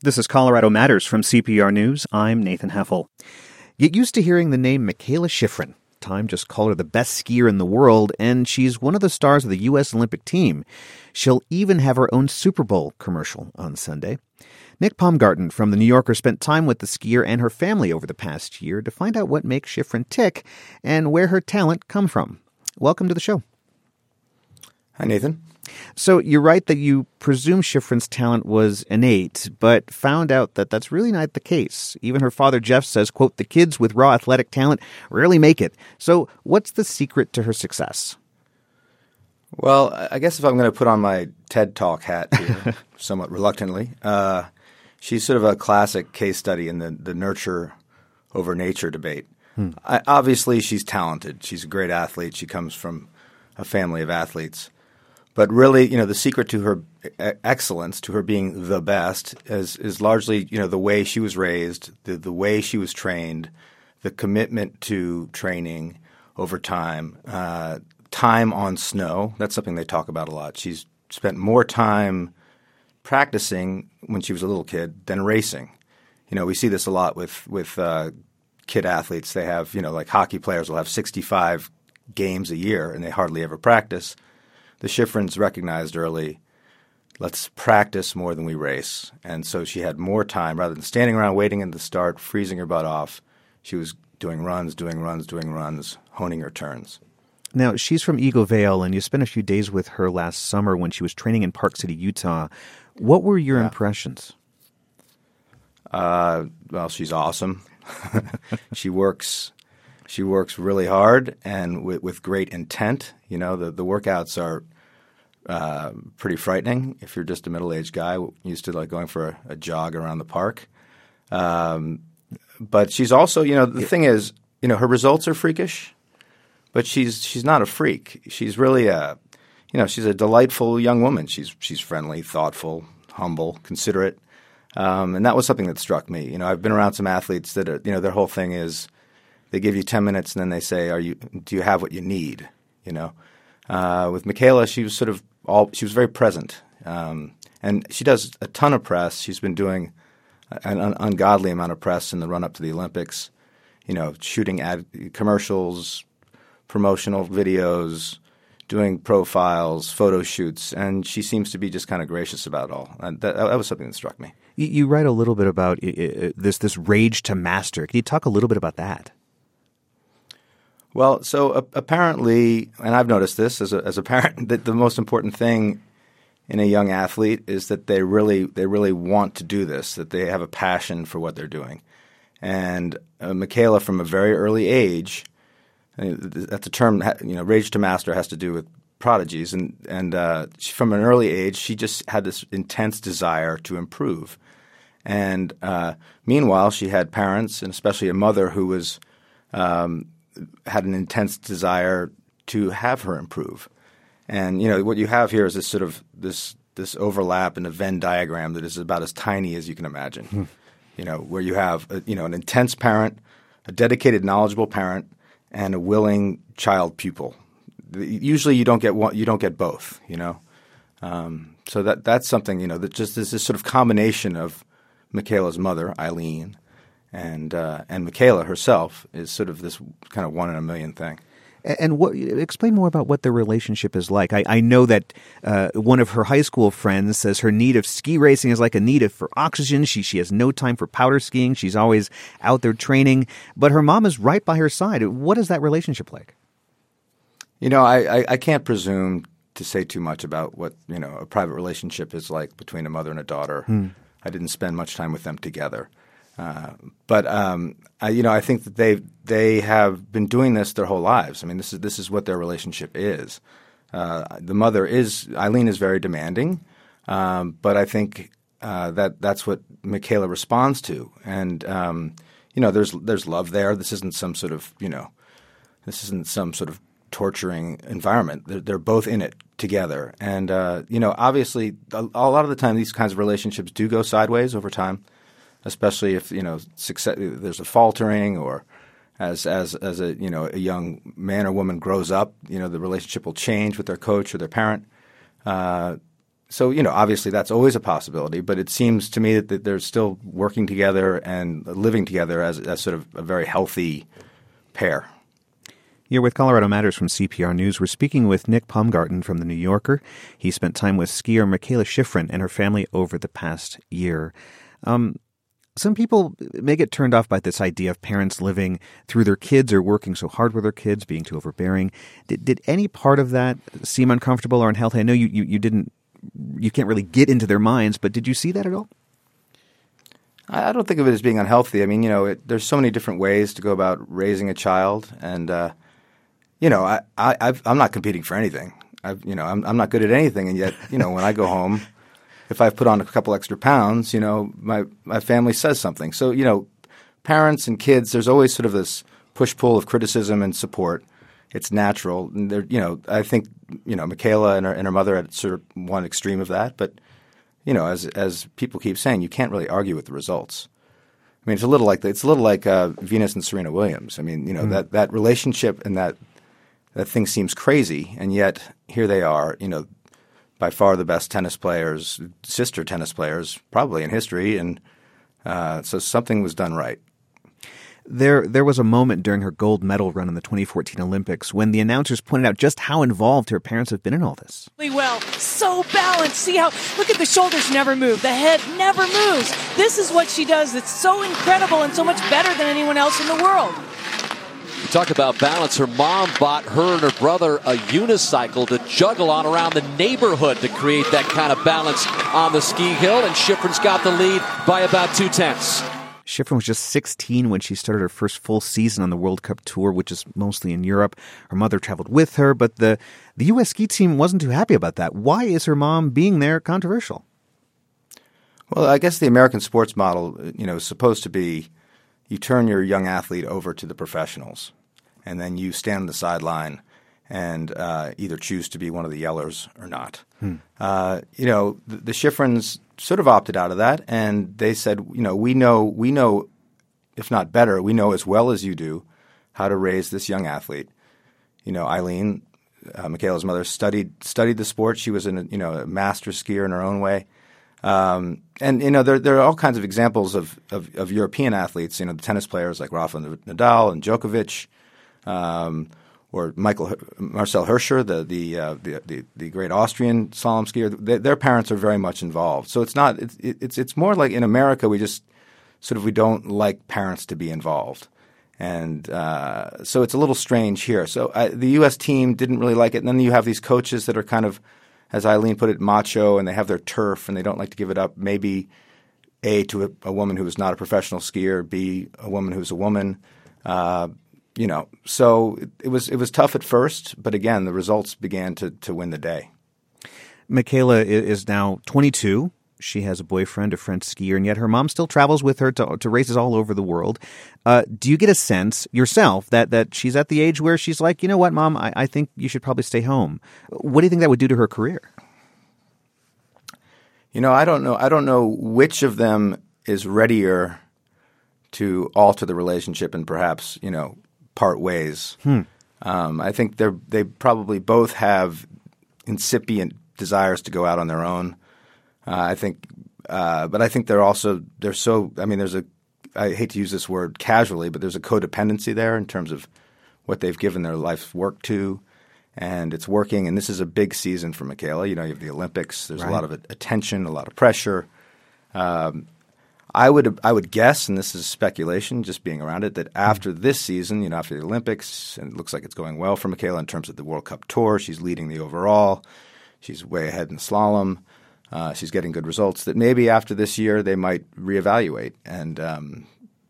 This is Colorado Matters from CPR News. I'm Nathan Heffel. Get used to hearing the name Mikaela Shiffrin. Time just called her the best skier in the world, and she's one of the stars of the U.S. Olympic team. She'll even have her own Super Bowl commercial on Sunday. Nick Paumgarten from The New Yorker spent time with the skier and her family over the past year to find out what makes Shiffrin tick and where her talent come from. Welcome to the show. Hi, Nathan. So you write that you presume Shiffrin's talent was innate, but found out that that's really not the case. Even her father Jeff says, quote, the kids with raw athletic talent rarely make it. So what's the secret to her success? Well, I guess if I'm going to put on my TED Talk hat here, somewhat reluctantly, uh, she's sort of a classic case study in the, the nurture over nature debate. Hmm. I, obviously, she's talented. She's a great athlete. She comes from a family of athletes. But really, you know, the secret to her excellence, to her being the best, is is largely you know the way she was raised, the the way she was trained, the commitment to training over time, uh, time on snow. That's something they talk about a lot. She's spent more time practicing when she was a little kid than racing. You know, we see this a lot with with uh, kid athletes. They have you know like hockey players will have sixty five games a year and they hardly ever practice the Shiffrins recognized early, let's practice more than we race. And so she had more time rather than standing around waiting at the start, freezing her butt off. She was doing runs, doing runs, doing runs, honing her turns. Now, she's from Eagle-Vail, and you spent a few days with her last summer when she was training in Park City, Utah. What were your yeah. impressions? Uh, well, she's awesome. she works she works really hard and with, with great intent. You know, the, the workouts are uh, pretty frightening if you're just a middle aged guy used to like going for a, a jog around the park. Um, but she's also, you know, the thing is, you know, her results are freakish, but she's she's not a freak. She's really a, you know, she's a delightful young woman. She's she's friendly, thoughtful, humble, considerate, um, and that was something that struck me. You know, I've been around some athletes that are, you know, their whole thing is they give you 10 minutes and then they say, "Are you? Do you have what you need?" You know. Uh, with Mikaela, she was sort of all. She was very present, um, and she does a ton of press. She's been doing an un- ungodly amount of press in the run up to the Olympics. You know, shooting ad commercials, promotional videos, doing profiles, photo shoots, and she seems to be just kind of gracious about it all. That, that was something that struck me. You, write a little bit about this this rage to master. Can you talk a little bit about that? Well, so uh, apparently, and I've noticed this as a, as a parent, that the most important thing in a young athlete is that they really they really want to do this, that they have a passion for what they're doing. And uh, Mikaela, from a very early age, that's a term you know, rage to master has to do with prodigies, and and uh, she, from an early age, she just had this intense desire to improve. And uh, meanwhile, she had parents, and especially a mother who was um, had an intense desire to have her improve. And you know what you have here is this sort of this this overlap in a Venn diagram that is about as tiny as you can imagine. Hmm. You know, where you have a, you know an intense parent, a dedicated, knowledgeable parent, and a willing child pupil. Usually, you don't get one, you don't get both. You know, um, so that that's something you know that just is this sort of combination of Mikaela's mother, Eileen, and uh, and Mikaela herself is sort of this kind of one in a million thing. And what? Explain more about what their relationship is like. I, I know that uh, one of her high school friends says her need of ski racing is like a need of, for oxygen. She she has no time for powder skiing. She's always out there training, but her mom is right by her side. What is that relationship like? You know, I, I, I can't presume to say too much about what you know a private relationship is like between a mother and a daughter. Hmm. I didn't spend much time with them together. Uh, but um, I, you know, I think that they they have been doing this their whole lives. I mean, this is this is what their relationship is. Uh, the mother is Eileen is very demanding, um, but I think uh, that that's what Mikaela responds to, and um, you know, there's there's love there. This isn't some sort of you know, this isn't some sort of torturing environment. They're, they're both in it together, and uh, you know, obviously, a, a lot of the time, these kinds of relationships do go sideways over time especially if you know success, there's a faltering or as as as a you know a young man or woman grows up, you know the relationship will change with their coach or their parent. Uh, so you know, obviously that's always a possibility, but it seems to me that, that they're still working together and living together as, as sort of a very healthy pair. You're with Colorado Matters from CPR News. We're speaking with Nick Paumgarten from The New Yorker. He spent time with skier Mikaela Shiffrin and her family over the past year. Um, some people may get turned off by this idea of parents living through their kids or working so hard with their kids, being too overbearing. Did, did any part of that seem uncomfortable or unhealthy? I know you, you, you didn't, you can't really get into their minds, but did you see that at all? I don't think of it as being unhealthy. I mean, you know, it, there's so many different ways to go about raising a child, and uh, you know, I, I am not competing for anything. I've, you know, I'm, I'm not good at anything, and yet, you know, when I go home, if I've put on a couple extra pounds, you know, my my family says something. So, you know, parents and kids, there's always sort of this push pull of criticism and support. It's natural, and there, you know, I think you know, Mikaela and her and her mother at sort of one extreme of that, but you know, as as people keep saying, you can't really argue with the results. I mean, it's a little like it's a little like uh, Venus and Serena Williams. I mean, you know, mm. that that relationship and that that thing seems crazy, and yet here they are. You know, by far the best tennis players, sister tennis players, probably in history, and uh, so something was done right. There, there was a moment during her gold medal run in the 2014 Olympics when the announcers pointed out just how involved her parents have been in all this. Well, so balanced. See how, look at the shoulders never move, the head never moves. This is what she does that's so incredible and so much better than anyone else in the world. You talk about balance. Her mom bought her and her brother a unicycle to juggle on around the neighborhood to create that kind of balance on the ski hill, and Shiffrin's got the lead by about two tenths. Shiffrin was just 16 when she started her first full season on the World Cup tour, which is mostly in Europe. Her mother traveled with her, but the, the U.S. ski team wasn't too happy about that. Why is her mom being there controversial? Well, I guess the American sports model, you know, is supposed to be you turn your young athlete over to the professionals, and then you stand on the sideline and uh, either choose to be one of the yellers or not. Hmm. Uh, you know, the, the Shiffrins sort of opted out of that, and they said, you know, we know, we know, if not better, we know as well as you do how to raise this young athlete. You know, Eileen, uh, Mikaela's mother, studied studied the sport. She was a you know a master skier in her own way. Um, and you know there there are all kinds of examples of, of, of European athletes. You know the tennis players like Rafa Nadal and Djokovic, um, or Michael Marcel Hirscher, the the, uh, the, the the great Austrian slalom skier. They, their parents are very much involved. So it's not it's it's it's more like in America we just sort of we don't like parents to be involved. And uh, so it's a little strange here. So uh, the U.S. team didn't really like it. And then you have these coaches that are kind of as Eileen put it, macho, and they have their turf, and they don't like to give it up. Maybe a to a, a woman who is not a professional skier, b a woman who's a woman. Uh, you know, so it, it, was it was tough at first, but again, the results began to to win the day. Mikaela is now 22. She has a boyfriend, a French skier, and yet her mom still travels with her to, to races all over the world. Uh, do you get a sense yourself that, that she's at the age where she's like, you know what, mom, I, I think you should probably stay home? What do you think that would do to her career? You know, I don't know. I don't know which of them is readier to alter the relationship and perhaps you know part ways. Hmm. Um, I think they they probably both have incipient desires to go out on their own. Uh, I think, uh, but I think they're also they're so. I mean, there's a. I hate to use this word casually, but there's a codependency there in terms of what they've given their life's work to, and it's working. And this is a big season for Mikaela. You know, you have the Olympics. There's right. a lot of attention, a lot of pressure. Um, I would I would guess, and this is speculation, just being around it, that after this season, you know, after the Olympics, and it looks like it's going well for Mikaela in terms of the World Cup tour. She's leading the overall. She's way ahead in slalom uh, she's getting good results. That maybe after this year they might reevaluate and um,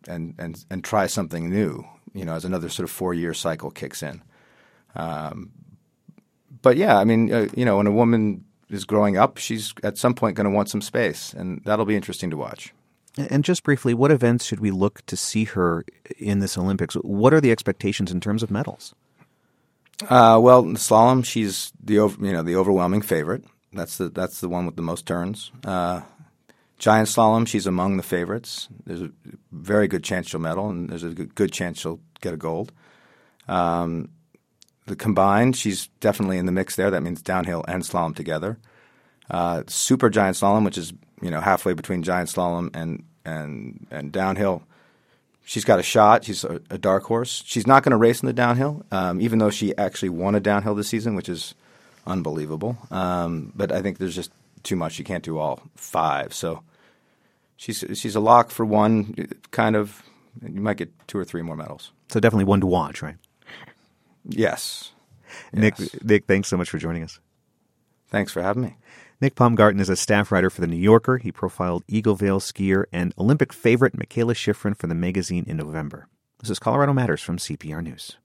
and and and try something new. You know, as another sort of four year cycle kicks in. Um, but yeah, I mean, uh, you know, when a woman is growing up, she's at some point going to want some space, and that'll be interesting to watch. And just briefly, what events should we look to see her in this Olympics? What are the expectations in terms of medals? Uh, well, in slalom, she's the you know the overwhelming favorite. That's the that's the one with the most turns. Uh, giant slalom, she's among the favorites. There's a very good chance she'll medal, and there's a good chance she'll get a gold. Um, the combined, she's definitely in the mix there. That means downhill and slalom together. Uh, super giant slalom, which is you know halfway between giant slalom and and and downhill. She's got a shot. She's a, a dark horse. She's not going to race in the downhill, um, even though she actually won a downhill this season, which is unbelievable. Um, but I think there's just too much. She can't do all five. So she's she's a lock for one. Kind of, you might get two or three more medals. So definitely one to watch, right? Yes. Nick, Yes. Nick, thanks so much for joining us. Thanks for having me. Nick Paumgarten is a staff writer for The New Yorker. He profiled Eagle-Vail skier and Olympic favorite Mikaela Shiffrin for the magazine in November. This is Colorado Matters from CPR News.